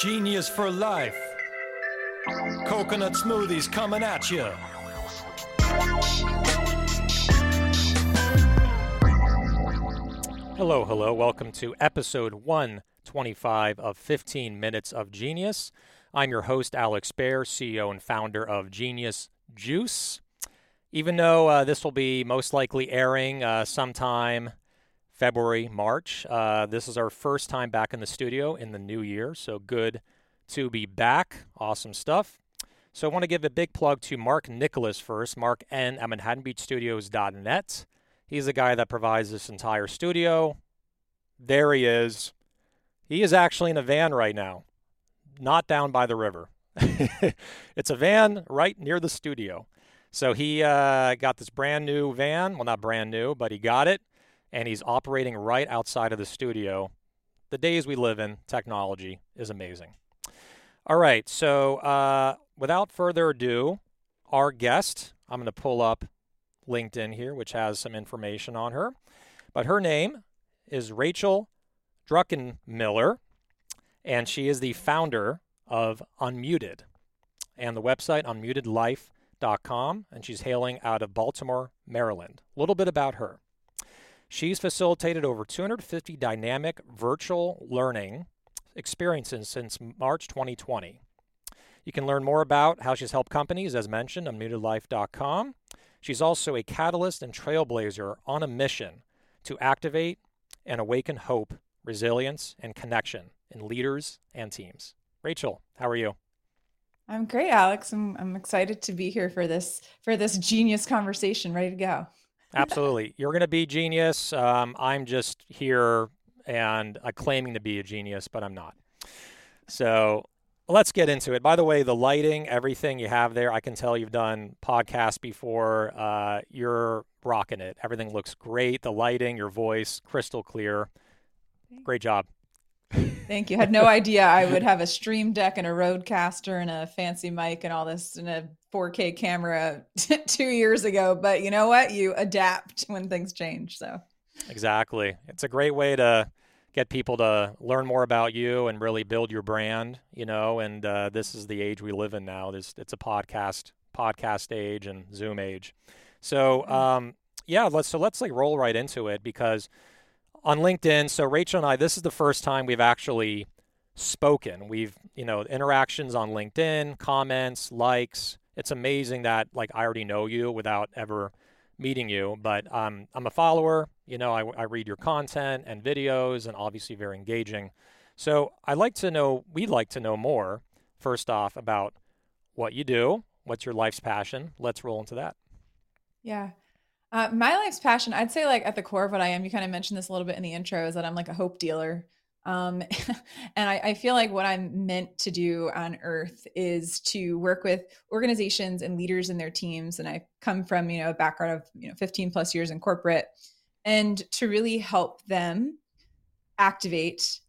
Genius for life. Coconut smoothies coming at you. Hello, hello. Welcome to episode 125 of 15 Minutes of Genius. I'm your host, Alex Baer, CEO and founder of Genius Juice. Even though uh, this will be most likely airing uh, sometime February, March, uh, this is our first time back in the studio in the new year. So good to be back. Awesome stuff. So I want to give a big plug to Mark Nicholas first. Mark N at ManhattanBeachStudios.net. He's the guy that provides this entire studio. There he is. He is actually in a van right now, not down by the river. it's a van right near the studio. So he uh, got this brand new van. Well, not brand new, but he got it, and he's operating right outside of the studio. The days we live in, technology is amazing. All right, so uh, without further ado, our guest, I'm going to pull up LinkedIn here, which has some information on her. But her name is Rachel Druckenmiller, and she is the founder of Unmuted and the website unmutedlife.com, and she's hailing out of Baltimore, Maryland. A little bit about her. She's facilitated over 250 dynamic virtual learning experiences since March 2020. You can learn more about how she's helped companies, as mentioned, on mutedlife.com. She's also a catalyst and trailblazer on a mission to activate and awaken hope, resilience, and connection in leaders and teams. Rachel, how are you? I'm great, Alex. I'm, I'm excited to be here for this for this genius conversation. Ready to go. Absolutely, you're going to be genius. Um, I'm just here and uh, claiming to be a genius, but I'm not. So let's get into it. By the way, the lighting, everything you have there, I can tell you've done podcasts before. Uh, you're rocking it. Everything looks great. The lighting, your voice, crystal clear. Great job. Thank you. Had no idea I would have a stream deck and a RODECaster and a fancy mic and all this and a 4K camera two years ago. But you know what? You adapt when things change. So exactly. It's a great way to get people to learn more about you and really build your brand, you know, and uh, this is the age we live in now. This it's a podcast podcast age and Zoom age. So mm-hmm. um, yeah, let's so let's like roll right into it because on LinkedIn, so Rachel and I, this is the first time we've actually spoken. We've, you know, interactions on LinkedIn, comments, likes. It's amazing that like I already know you without ever meeting you, but um, I'm a follower. You know, I, I read your content and videos, and obviously very engaging. So I'd like to know, we'd like to know more, first off, about what you do, what's your life's passion. Let's roll into that. Yeah. Uh, my life's passion, I'd say, like at the core of what I am, you kind of mentioned this a little bit in the intro, is that I'm like a hope dealer. Um, and I, I, feel like what I'm meant to do on earth is to work with organizations and leaders and their teams. And I come from, you know, a background of, you know, 15 plus years in corporate and to really help them activate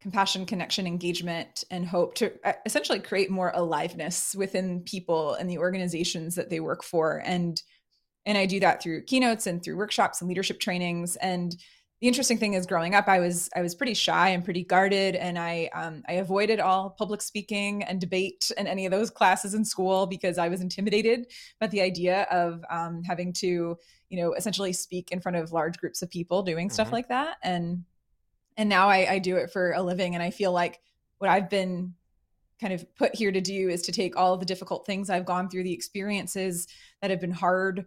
compassion, connection, engagement, and hope to uh, essentially create more aliveness within people and the organizations that they work for. And and I do that through keynotes and through workshops and leadership trainings. And the interesting thing is growing up i was i was pretty shy and pretty guarded and i um, i avoided all public speaking and debate and any of those classes in school because i was intimidated by the idea of um, having to you know essentially speak in front of large groups of people doing stuff mm-hmm. like that and and now I, I do it for a living and i feel like what i've been kind of put here to do is to take all the difficult things i've gone through the experiences that have been hard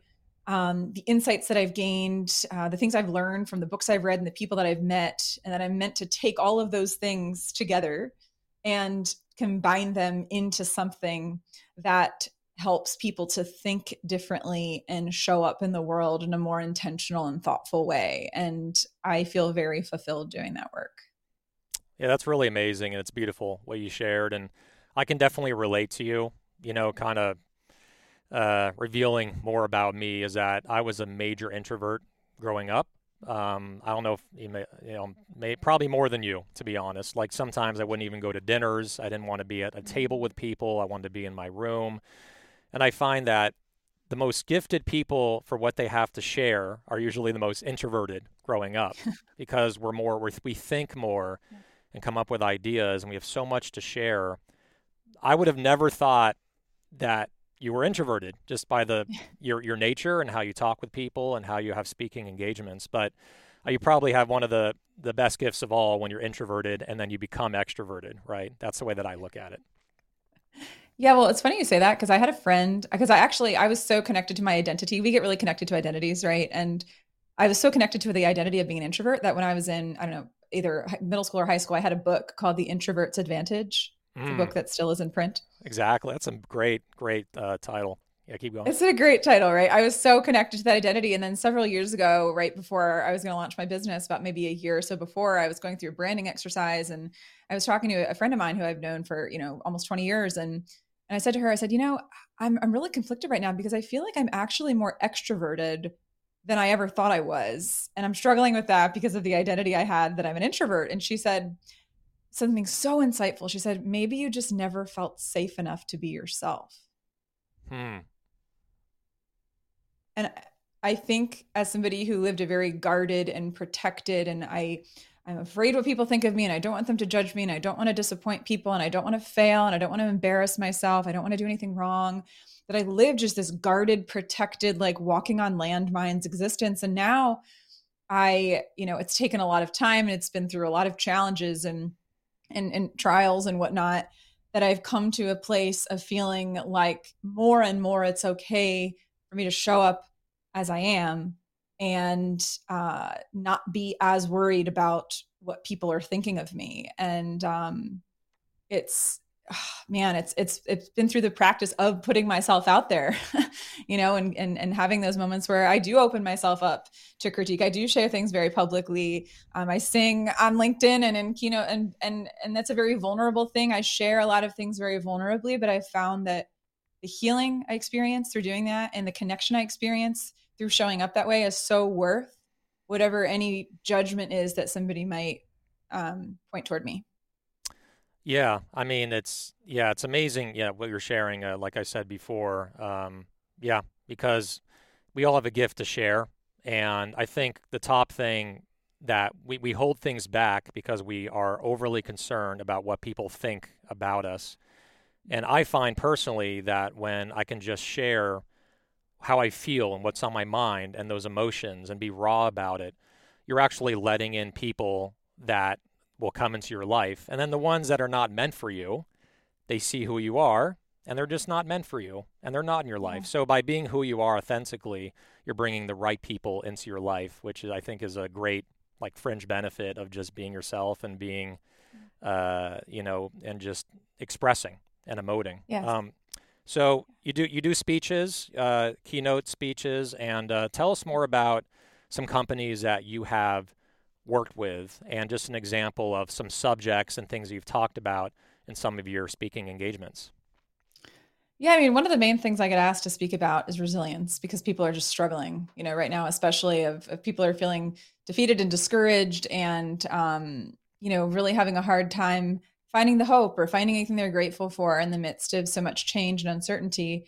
um, the insights that I've gained, uh, the things I've learned from the books I've read and the people that I've met, and that I'm meant to take all of those things together and combine them into something that helps people to think differently and show up in the world in a more intentional and thoughtful way. And I feel very fulfilled doing that work. Yeah, that's really amazing. And it's beautiful what you shared. And I can definitely relate to you, you know, kind of uh, revealing more about me is that I was a major introvert growing up. Um, I don't know if you, may, you know, may, probably more than you, to be honest. Like sometimes I wouldn't even go to dinners. I didn't want to be at a table with people. I wanted to be in my room. And I find that the most gifted people for what they have to share are usually the most introverted growing up because we're more, we're, we think more and come up with ideas, and we have so much to share. I would have never thought that you were introverted just by the your your nature and how you talk with people and how you have speaking engagements. But uh, you probably have one of the the best gifts of all when you're introverted and then you become extroverted, right? That's the way that I look at it. Yeah, well, it's funny you say that because I had a friend because I actually I was so connected to my identity. We get really connected to identities, right? And I was so connected to the identity of being an introvert that when I was in I don't know either middle school or high school, I had a book called The Introvert's Advantage, mm. a book that still is in print. Exactly, that's a great great uh, title. Yeah, keep going. It's a great title, right? I was so connected to that identity. And then several years ago, right before I was going to launch my business, about maybe a year or so before, I was going through a branding exercise and I was talking to a friend of mine who I've known for, you know, almost 20 years. And and I said to her, I said, you know, I'm I'm really conflicted right now because I feel like I'm actually more extroverted than I ever thought I was. And I'm struggling with that because of the identity I had that I'm an introvert. And she said something so insightful. She said, maybe you just never felt safe enough to be yourself. Hmm. And I think as somebody who lived a very guarded and protected and I I'm afraid what people think of me and I don't want them to judge me and I don't want to disappoint people and I don't want to fail and I don't want to embarrass myself. I don't want to do anything wrong. That I lived just this guarded, protected, like walking on landmines existence. And now I, you know, it's taken a lot of time and it's been through a lot of challenges and and, and trials and whatnot that I've come to a place of feeling like more and more it's okay for me to show up as I am and uh, not be as worried about what people are thinking of me. And um, it's man, it's it's it's been through the practice of putting myself out there, you know, and and and having those moments where I do open myself up to critique. I do share things very publicly. Um, I sing on LinkedIn and in keynote, and and and that's a very vulnerable thing. I share a lot of things very vulnerably, but I found that the healing I experience through doing that and the connection I experience through showing up that way is so worth whatever any judgment is that somebody might um, point toward me. Yeah, I mean it's yeah, it's amazing. Yeah, what you're sharing. Uh, like I said before, um, yeah, because we all have a gift to share, and I think the top thing that we, we hold things back because we are overly concerned about what people think about us. And I find personally that when I can just share how I feel and what's on my mind and those emotions and be raw about it, you're actually letting in people that will come into your life. And then the ones that are not meant for you, they see who you are and they're just not meant for you and they're not in your life. So by being who you are authentically, you're bringing the right people into your life, which I think is a great like fringe benefit of just being yourself and being uh, you know, and just expressing and emoting. Yes. Um, so you do you do speeches, uh, keynote speeches, and uh, tell us more about some companies that you have worked with, and just an example of some subjects and things you've talked about in some of your speaking engagements. Yeah, I mean, one of the main things I get asked to speak about is resilience because people are just struggling, you know, right now, especially if, if people are feeling defeated and discouraged and, um, you know, really having a hard time finding the hope or finding anything they're grateful for in the midst of so much change and uncertainty.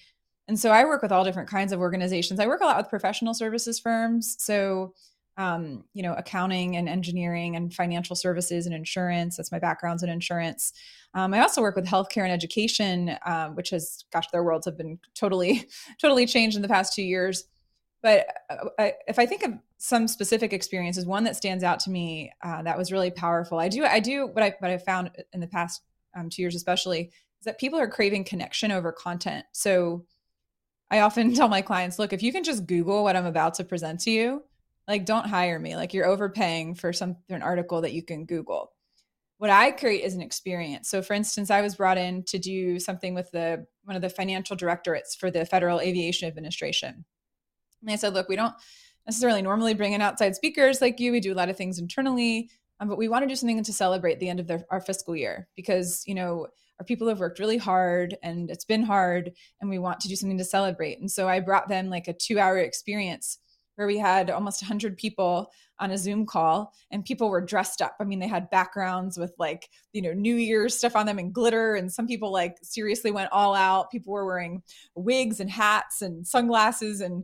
And so I work with all different kinds of organizations. I work a lot with professional services firms. So, um, you know, accounting and engineering and financial services and insurance. That's my background's in insurance. Um, I also work with healthcare and education, um, which has, gosh, their worlds have been totally, totally changed in the past two years. But uh, if I think of some specific experiences, one that stands out to me uh, that was really powerful. I do, I do what I what I found in the past um, two years, especially, is that people are craving connection over content. So I often tell my clients, look, if you can just Google what I'm about to present to you, like don't hire me. Like you're overpaying for some an article that you can Google. What I create is an experience. So, for instance, I was brought in to do something with the one of the financial directorates for the Federal Aviation Administration and I said, look, we don't necessarily normally bring in outside speakers like you. We do a lot of things internally, um, but we want to do something to celebrate the end of our fiscal year because, you know, our people have worked really hard and it's been hard and we want to do something to celebrate. And so I brought them like a two hour experience where we had almost 100 people on a Zoom call and people were dressed up. I mean, they had backgrounds with like, you know, New Year's stuff on them and glitter. And some people like seriously went all out. People were wearing wigs and hats and sunglasses and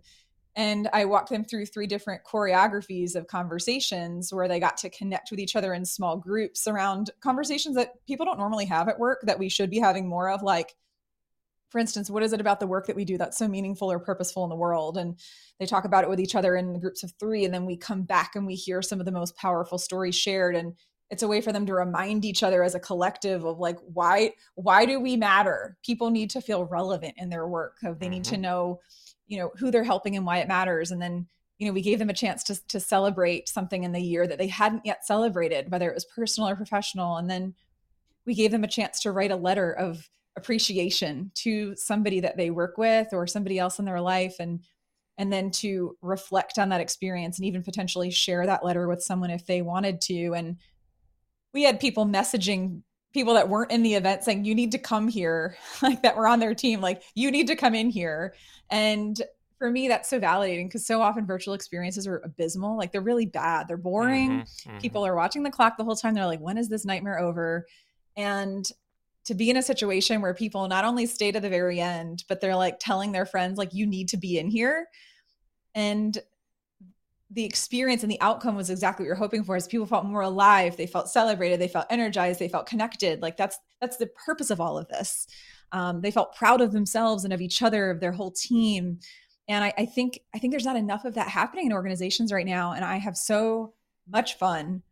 and I walked them through three different choreographies of conversations where they got to connect with each other in small groups around conversations that people don't normally have at work that we should be having more of, like, for instance, what is it about the work that we do that's so meaningful or purposeful in the world? And they talk about it with each other in groups of three. And then we come back and we hear some of the most powerful stories shared. And it's a way for them to remind each other as a collective of like why why do we matter people need to feel relevant in their work of they need mm-hmm. to know you know who they're helping and why it matters and then you know we gave them a chance to to celebrate something in the year that they hadn't yet celebrated whether it was personal or professional and then we gave them a chance to write a letter of appreciation to somebody that they work with or somebody else in their life and and then to reflect on that experience and even potentially share that letter with someone if they wanted to. And we had people messaging people that weren't in the event saying you need to come here like that were on their team like you need to come in here. And for me that's so validating because so often virtual experiences are abysmal like they're really bad they're boring. Mm-hmm, mm-hmm. people are watching the clock the whole time they're like when is this nightmare over? And to be in a situation where people not only stay to the very end but they're like telling their friends like you need to be in here. And the experience and the outcome was exactly what you're hoping for is people felt more alive they felt celebrated they felt energized they felt connected. Like that's that's the purpose of all of this. Um, they felt proud of themselves and of each other of their whole team. And I, I think i think there's not enough of that happening in organizations right now and i have so much fun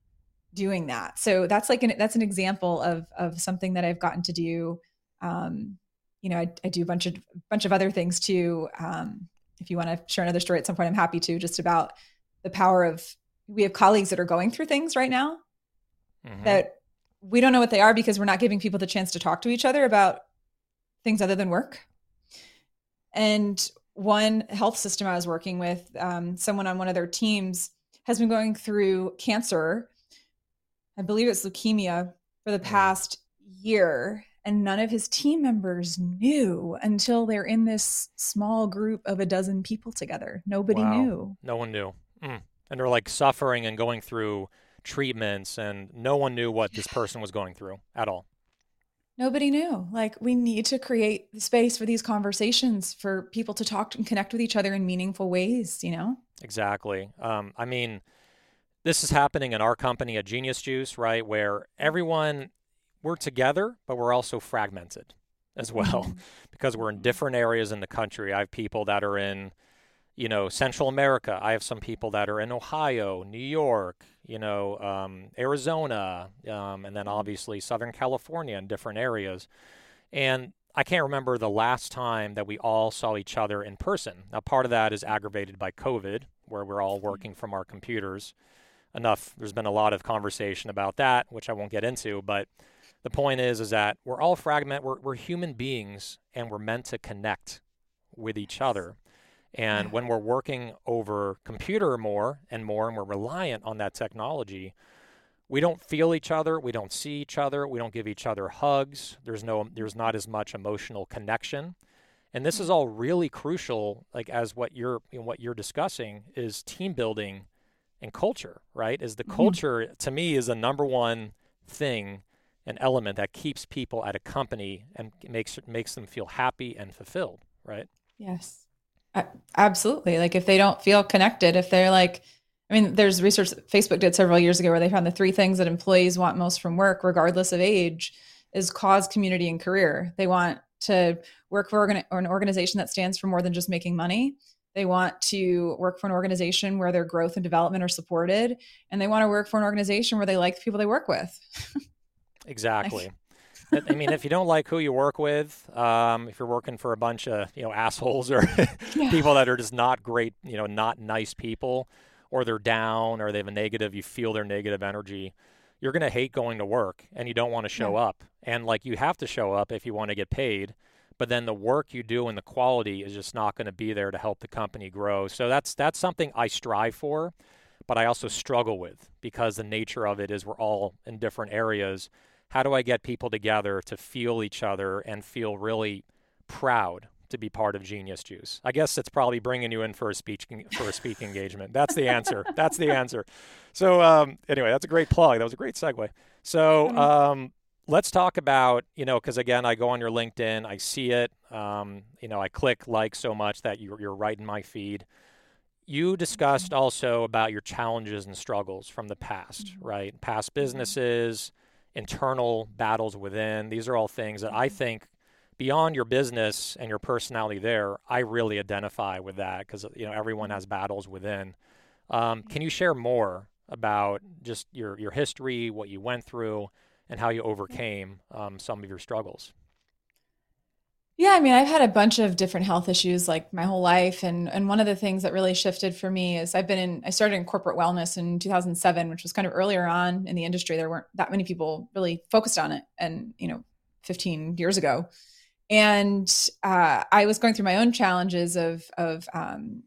doing that so that's like an that's an example of of something that i've gotten to do um, you know I, I do a bunch of bunch of other things too um, if you want to share another story at some point i'm happy to just about the power of we have colleagues that are going through things right now mm-hmm. that we don't know what they are because we're not giving people the chance to talk to each other about things other than work. And one health system I was working with, um, someone on one of their teams has been going through cancer. I believe it's leukemia for the past year. And none of his team members knew until they're in this small group of a dozen people together. Nobody wow. knew. No one knew. Mm. And they're like suffering and going through treatments, and no one knew what this person was going through at all. Nobody knew. Like, we need to create the space for these conversations for people to talk and connect with each other in meaningful ways, you know? Exactly. Um, I mean, this is happening in our company at Genius Juice, right? Where everyone, we're together, but we're also fragmented as well mm-hmm. because we're in different areas in the country. I have people that are in you know, Central America. I have some people that are in Ohio, New York, you know, um, Arizona, um, and then obviously Southern California in different areas. And I can't remember the last time that we all saw each other in person. Now, part of that is aggravated by COVID, where we're all working from our computers. Enough. There's been a lot of conversation about that, which I won't get into. But the point is, is that we're all fragment. We're, we're human beings, and we're meant to connect with each other. And when we're working over computer more and more, and we're reliant on that technology, we don't feel each other, we don't see each other, we don't give each other hugs. There's no, there's not as much emotional connection, and this is all really crucial. Like as what you're, you know, what you're discussing is team building and culture, right? Is the mm-hmm. culture to me is the number one thing, an element that keeps people at a company and makes makes them feel happy and fulfilled, right? Yes. Absolutely. Like if they don't feel connected, if they're like, I mean, there's research Facebook did several years ago where they found the three things that employees want most from work, regardless of age, is cause, community, and career. They want to work for an organization that stands for more than just making money. They want to work for an organization where their growth and development are supported. And they want to work for an organization where they like the people they work with. exactly. I mean, if you don't like who you work with, um, if you're working for a bunch of you know assholes or yeah. people that are just not great, you know, not nice people, or they're down or they have a negative, you feel their negative energy, you're gonna hate going to work and you don't want to show yeah. up. And like you have to show up if you want to get paid, but then the work you do and the quality is just not going to be there to help the company grow. So that's that's something I strive for, but I also struggle with because the nature of it is we're all in different areas how do I get people together to feel each other and feel really proud to be part of Genius Juice? I guess it's probably bringing you in for a speech for a speaking engagement. That's the answer. That's the answer. So um, anyway, that's a great plug. That was a great segue. So um, let's talk about you know because again, I go on your LinkedIn, I see it. Um, you know, I click like so much that you're, you're right in my feed. you discussed also about your challenges and struggles from the past, Mm-hmm. right? Past businesses, internal battles within. These are all things that I Mm-hmm. think beyond your business and your personality there, I really identify with that because you know everyone Mm-hmm. has battles within. Um, can you share more about just your your history, what you went through, and how you overcame um, some of your struggles? Yeah, I mean, I've had a bunch of different health issues like my whole life. And and one of the things that really shifted for me is I've been in I started in corporate wellness in 2007, which was kind of earlier on in the industry. There weren't that many people really focused on it and, you know, 15 years ago. And uh, I was going through my own challenges of of um,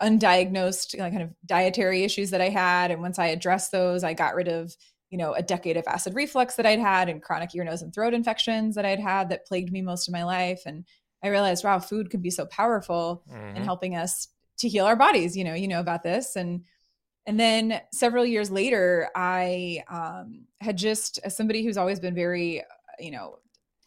undiagnosed you know, kind of dietary issues that I had. And once I addressed those, I got rid of you know, a decade of acid reflux that I'd had and chronic ear, nose, and throat infections that I'd had that plagued me most of my life. And I realized, wow, food can be so powerful Mhm. in helping us to heal our bodies. You know, you know about this. And and then several years later, I um, had just as somebody who's always been very, you know,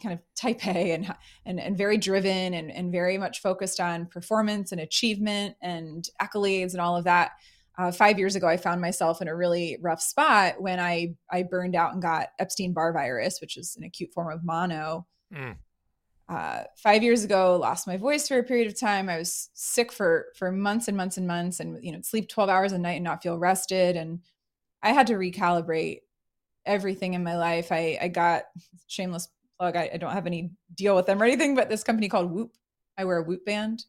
kind of type A and and and very driven and and very much focused on performance and achievement and accolades and all of that uh, five years ago, I found myself in a really rough spot when I I burned out and got Epstein Barr virus, which is an acute form of mono. Mm. Uh, five years ago, lost my voice for a period of time. I was sick for for months and months and months, and you know, sleep twelve hours a night and not feel rested. And I had to recalibrate everything in my life. I I got shameless plug. I, I don't have any deal with them or anything, but this company called Whoop. I wear a Whoop band.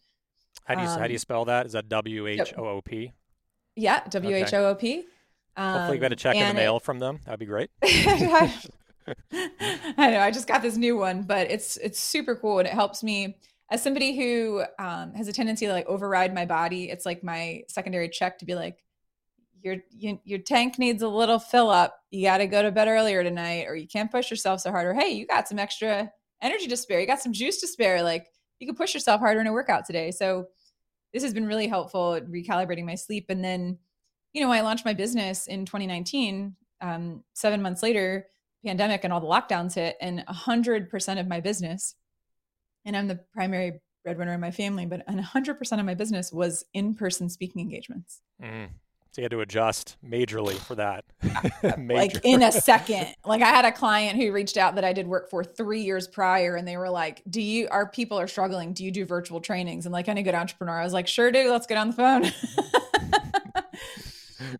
How do you how do you Um, spell that? Is that W H O O P? Yeah, W H O O P. Hopefully, you got a check in the and it- mail from them. That'd be great. I know. I just got this new one, but it's it's super cool and it helps me as somebody who um, has a tendency to like override my body. It's like my secondary check to be like, your you, your tank needs a little fill up. You got to go to bed earlier tonight, or you can't push yourself so hard. Or hey, you got some extra energy to spare. You got some juice to spare. Like you can push yourself harder in a workout today. So this has been really helpful at recalibrating my sleep. And then, you know, I launched my business in 2019. Um, seven months later, pandemic and all the lockdowns hit, and hundred percent of my business, and I'm the primary breadwinner in my family, but hundred percent of my business was in-person speaking engagements. Mm. So you had to adjust majorly for that. like in a second. Like I had a client who reached out that I did work for three years prior, and they were like, "Do you? Our people are struggling. Do you do virtual trainings?" And like any good entrepreneur, I was like, "Sure do. Let's get on the phone."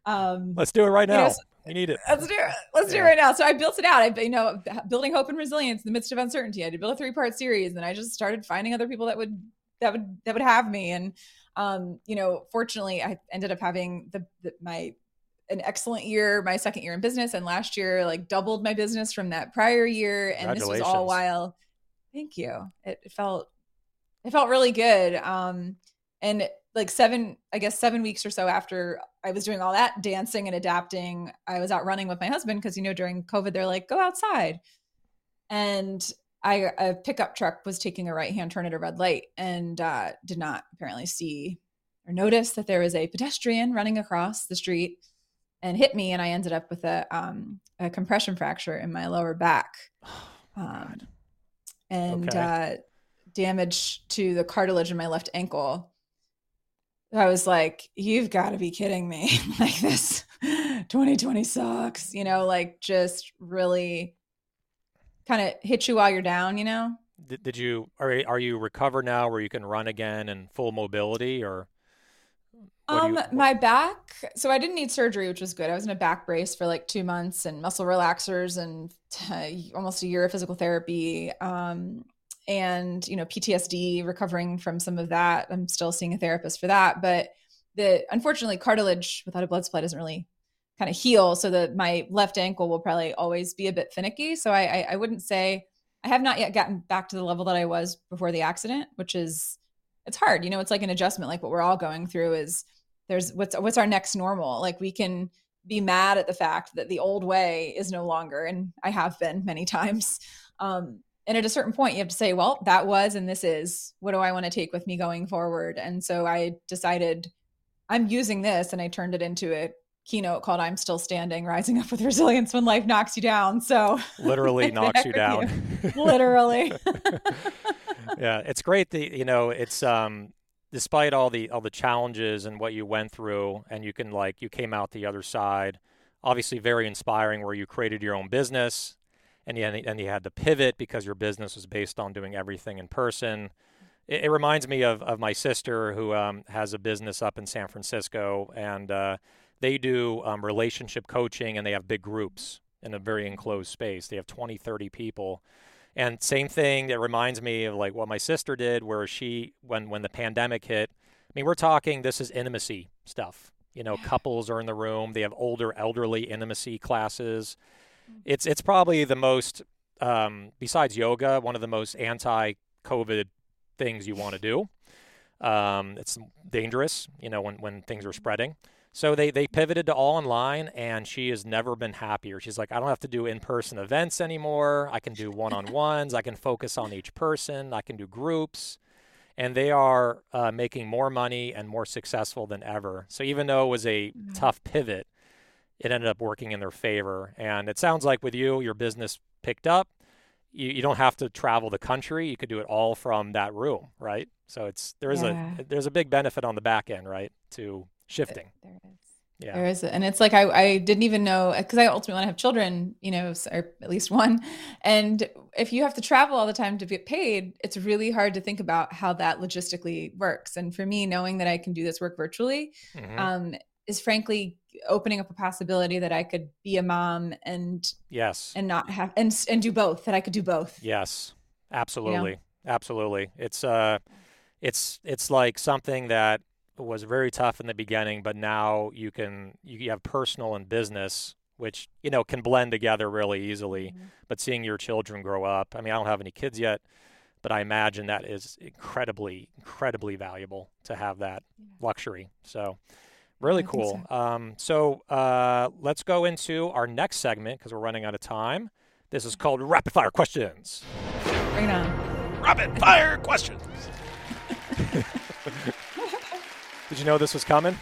um, Let's do it right you know, now. so- need it. Let's do it. Let's do it right now. So I built it out. I, you know, building hope and resilience in the midst of uncertainty. I did build a three part series, and I just started finding other people that would that would that would have me. And um, you know, fortunately, I ended up having the, the my an excellent year, my second year in business, and last year like doubled my business from that prior year. And this was all while. Thank you. It, it felt it felt really good. Um, and like seven, I guess seven weeks or so after I was doing all that dancing and adapting, I was out running with my husband because you know during COVID they're like go outside, and I a pickup truck was taking a right hand turn at a red light and uh, did not apparently see or notice that there was a pedestrian running across the street and hit me, and I ended up with a um, a compression fracture in my lower back. Um, and Okay. uh, damage to the cartilage in my left ankle. I was like, you've got to be kidding me. like this 2020 sucks, you know, like just really kind of hit you while you're down, you know? Did, did you are are you recovered now where you can run again and full mobility or? Um, you- my back. So I didn't need surgery, which was good. I was in a back brace for like two months and muscle relaxers and uh, almost a year of physical therapy. Um, and you know PTSD, recovering from some of that. I'm still seeing a therapist for that, but the unfortunately cartilage without a blood supply doesn't really kind of heal. So that my left ankle will probably always be a bit finicky. So I, I I wouldn't say I have not yet gotten back to the level that I was before the accident, which is it's hard. You know, it's like an adjustment. Like what we're all going through is there's what's what's our next normal. Like we can be mad at the fact that the old way is no longer, and I have been many times. Um, and at a certain point, you have to say, well, that was and this is. What do I want to take with me going forward? And so I decided I'm using this, and I turned it into a keynote called "I'm Still Standing: Rising Up with Resilience When Life Knocks You Down." So literally knocks you There you down. literally. yeah, it's great that you know it's um despite all the all the challenges and what you went through, and you can like you came out the other side. Obviously, very inspiring. Where you created your own business, and you and you had to pivot because your business was based on doing everything in person. It, it reminds me of of my sister who um, has a business up in San Francisco, and uh, they do um, relationship coaching, and they have big groups in a very enclosed space. They have 20, 30 people and same thing that reminds me of like what my sister did, where she when when the pandemic hit. I mean, we're talking this is intimacy stuff. You know, couples are in the room. They have older elderly intimacy classes. Mm. It's it's probably the most um, besides yoga, one of the most anti-COVID things you want to do. Um, it's dangerous, you know, when when things are spreading. So they, they pivoted to all online, and she has never been happier. She's like, I don't have to do in person events anymore. I can do one on ones. I can focus on each person. I can do groups. And they are uh, making more money and more successful than ever. So even though it was a mm-hmm. tough pivot, it ended up working in their favor. And it sounds like with you, your business picked up. You, you don't have to travel the country. You could do it all from that room, right? So it's there is yeah. a there's a big benefit on the back end, right, to shifting. There is. Yeah. There is, and it's like I, I didn't even know because I ultimately want to have children, you know, or at least one. And if you have to travel all the time to get paid, it's really hard to think about how that logistically works. And for me, knowing that I can do this work virtually mm-hmm. um, is frankly opening up a possibility that I could be a mom and yes, and not have and and do both. That I could do both. Yes, absolutely, you know? absolutely. It's uh, it's it's like something that was very tough in the beginning, but now you can you have personal and business, which you know can blend together really easily. Mm-hmm. But seeing your children grow up, I mean, I don't have any kids yet, but I imagine that is incredibly, incredibly valuable to have that luxury. So, really cool. So, um, so uh, let's go into our next segment because we're running out of time. This is called Rapid Fire Questions. Bring on. Rapid Fire Questions. Did you know this was coming?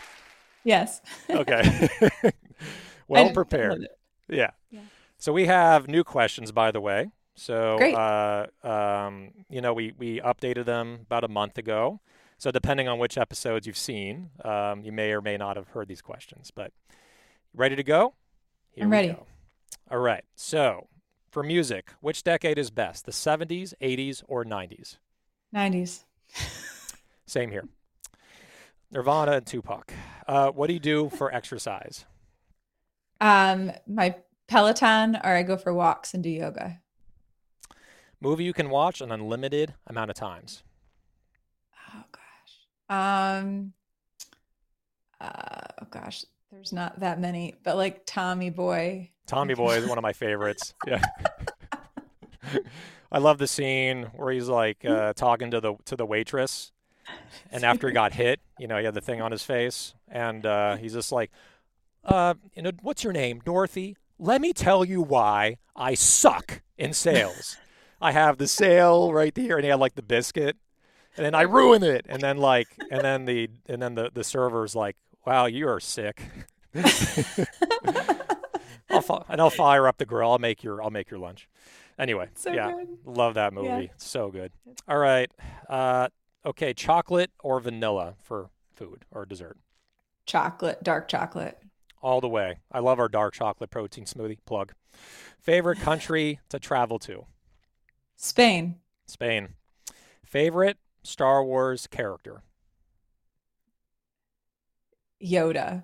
Yes. okay. well prepared. Yeah. yeah. So we have new questions, by the way. So, Great. Uh, um, you know, we, we updated them about a month ago. So, depending on which episodes you've seen, um, you may or may not have heard these questions. But ready to go? Here I'm ready. Go. All right. So, for music, which decade is best, the 70s, 80s, or 90s? 90s. Same here. Nirvana and Tupac. Uh, what do you do for exercise? Um, my Peloton, or I go for walks and do yoga. Movie you can watch an unlimited amount of times. Oh gosh. Um. Uh, oh gosh, there's not that many, but like Tommy Boy. Tommy Boy is one of my favorites. Yeah. I love the scene where he's like uh, talking to the to the waitress and after he got hit, you know, he had the thing on his face, and uh, he's just like, uh, you know, what's your name, Dorothy? Let me tell you why I suck in sales. I have the sale right here, and he had like the biscuit, and then I ruin it, and then like, and then the and then the the server's like, wow, you are sick. I'll and I'll fire up the grill. I'll make your I'll make your lunch. Anyway, so yeah, good. love that movie. Yeah. So good. All right, uh, Okay, chocolate or vanilla for food or dessert? Chocolate, dark chocolate. All the way. I love our dark chocolate protein smoothie. Plug. Favorite country to travel to? Spain. Spain. Favorite Star Wars character? Yoda.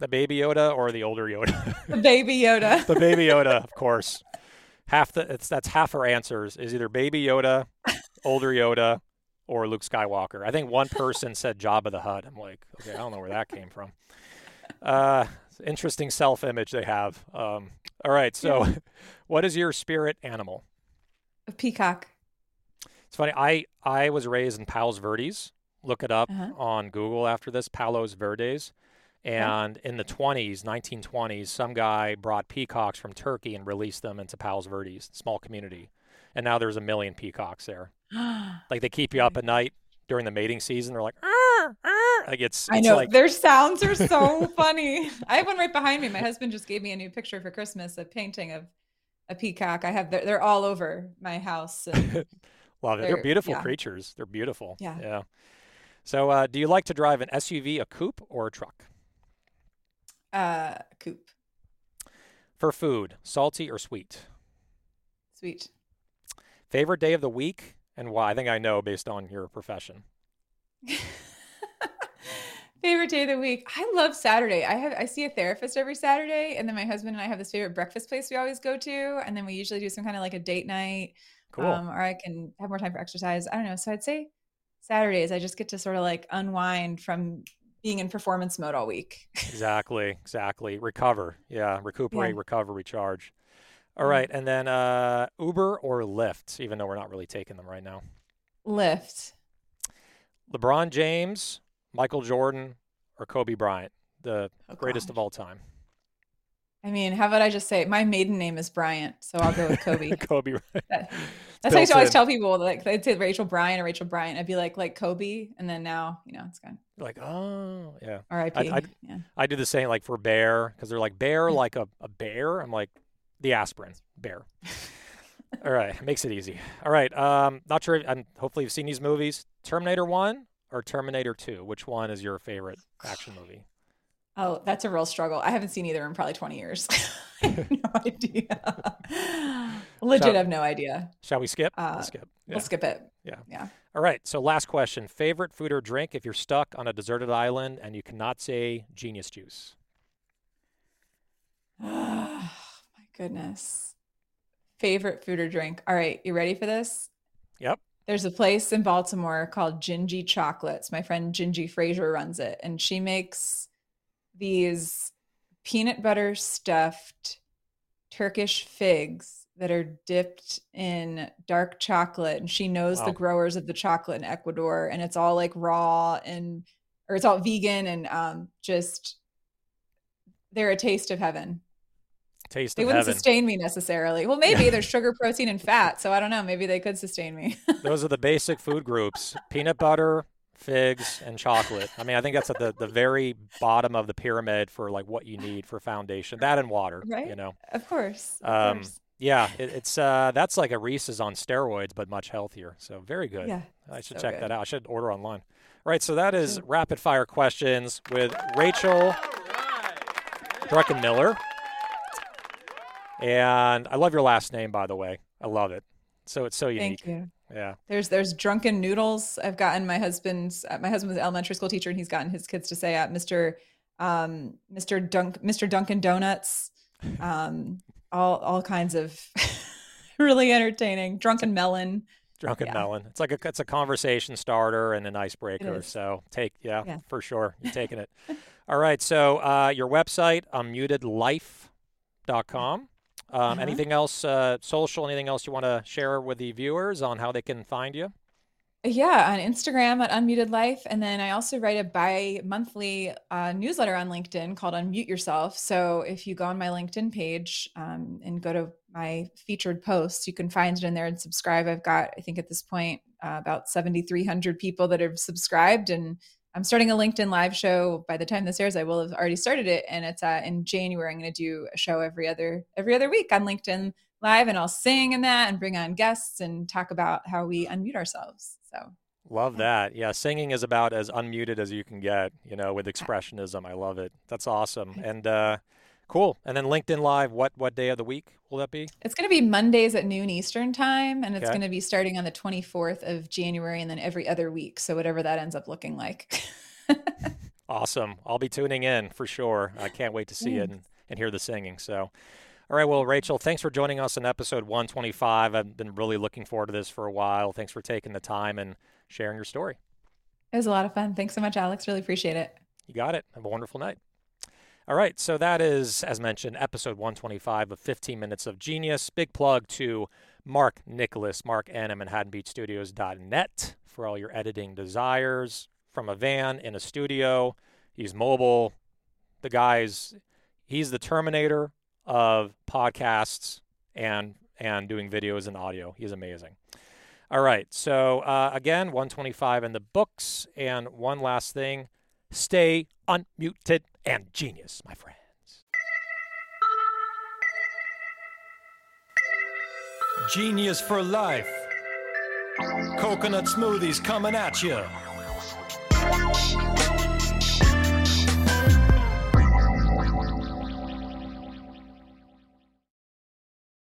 The baby Yoda or the older Yoda? the baby Yoda. the baby Yoda, of course. Half the it's that's half our answers is either baby Yoda, older Yoda, or Luke Skywalker. I think one person said Jabba the Hutt. I'm like, okay, I don't know where that came from. Uh, interesting self-image they have. Um, all right, so yeah. what is your spirit animal? A peacock. It's funny. I I was raised in Palos Verdes. Look it up uh-huh. on Google after this, Palos Verdes. And in the 20s, 1920s, some guy brought peacocks from Turkey and released them into Palos Verdes, small community. And now there's a million peacocks there. like they keep you up at night during the mating season. They're like, arr, arr. like it's, I know like... their sounds are so funny. I have one right behind me. My husband just gave me a new picture for Christmas, a painting of a peacock. I have they're, they're all over my house. Love it. They're, they're beautiful yeah. creatures. They're beautiful. Yeah. Yeah. So, uh, do you like to drive an SUV, a coupe, or a truck? Uh, coupe. For food, salty or sweet? Sweet. Favorite day of the week and why? I think I know based on your profession. favorite day of the week. I love Saturday. I have I see a therapist every Saturday, and then my husband and I have this favorite breakfast place we always go to, and then we usually do some kind of like a date night. Cool. Um, or I can have more time for exercise. I don't know. So I'd say Saturdays. I just get to sort of like unwind from being in performance mode all week. exactly. Exactly. Recover. Yeah. Recuperate. Yeah. Recover. Recharge. All Mhm. and then uh, Uber or Lyft, even though we're not really taking them right now. Lyft. LeBron James, Michael Jordan, or Kobe Bryant, the Oh, greatest of all time. I mean, how about I just say my maiden name is Bryant, so I'll go with Kobe. Kobe. That- That's how I used to built always tell people like they'd say Rachel Bryant or Rachel Bryant. I'd be like like Kobe, and then now you know it's gone. Like, oh, yeah. R.I.P. I- yeah. I do the same like for bear because they're like bear like a, a bear. I'm like the aspirin bear. All right, makes it easy. All right, um, not sure. If, and hopefully you've seen these movies. Terminator One or Terminator Two. Which one is your favorite action movie? Oh, that's a real struggle. I haven't seen either in probably 20 years. I have no idea. Legit, Shall- have no idea. Shall we skip? Uh, Let's skip. Yeah. We'll skip it. Yeah. Yeah. All right. So last question: favorite food or drink if you're stuck on a deserted island and you cannot say genius juice. Goodness. Favorite food or drink. All right. You ready for this? Yep. There's a place in Baltimore called Gingy Chocolates. My friend Gingy Fraser runs it, and she makes these peanut butter stuffed Turkish figs that are dipped in dark chocolate. And she knows Wow. the growers of the chocolate in Ecuador, and it's all like raw and or it's all vegan and um just they're a taste of heaven. Taste They of wouldn't heaven. sustain me necessarily. Well, maybe there's sugar, protein, and fat, so I don't know. Maybe they could sustain me. Those are the basic food groups: peanut butter, figs, and chocolate. I mean, I think that's at the, the very bottom of the pyramid for like what you need for foundation. That and water. Right. You know. of course. Of Um, course. Yeah, it, it's uh, that's like a Reese's on steroids, but much healthier. So very good. Yeah. I should so check good. that out. I should order online. All right, so that is rapid fire questions with Rachel Druckenmiller. And I love your last name, by the way. I love it. So it's so unique. Thank you. Yeah. There's there's drunken noodles. I've gotten my husband's uh, my husband was elementary school teacher, and he's gotten his kids to say at Mr. Um, Mr. Dunk Mr. Dunkin' Donuts. Um, all all kinds of really entertaining. Drunken melon. Drunken Yeah. melon. It's like a it's a conversation starter and an icebreaker. So take yeah, Yeah. for sure. You're taking it. All right. So uh, your website, unmutedlife.com. Um, Uh-huh. Anything else, uh, social, anything else you want to share with the viewers on how they can find you? Yeah, on Instagram at Unmuted Life. And then I also write a bi monthly uh, newsletter on LinkedIn called Unmute Yourself. So if you go on my LinkedIn page um, and go to my featured posts, you can find it in there and subscribe. I've got, I think at this point, uh, about 7,300 people that have subscribed. And I'm starting a LinkedIn live show. By the time this airs, I will have already started it. And it's uh, in January. I'm going to do a show every other every other week on LinkedIn Live, and I'll sing in that and bring on guests and talk about how we unmute ourselves. So Love Yeah. that. Yeah, singing is about as unmuted as you can get, you know, with expressionism. I love it. That's awesome. And uh, cool. And then LinkedIn Live, what what day of the week will that be? It's going to be Mondays at noon Eastern time, and it's Okay. going to be starting on the 24th of January and then every other week. So, whatever that ends up looking like. Awesome. I'll be tuning in for sure. I can't wait to see it and, and hear the singing. So, all right. Well, Rachel, thanks for joining us in episode 125. I've been really looking forward to this for a while. Thanks for taking the time and sharing your story. it was a lot of fun. Thanks so much, Alex. Really appreciate it. You got it. Have a wonderful night. All right. So that is, as mentioned, episode 125 of 15 Minutes of Genius. Big plug to Mark Nicholas, Mark N at ManhattanBeachStudios.net for all your editing desires from a van in a studio. He's mobile. The guy's, he's the terminator of podcasts and and doing videos and audio. He's amazing. All right. So uh, again, 125 in the books. And one last thing stay unmuted and genius, my friends. Genius for life. Coconut smoothies coming at you.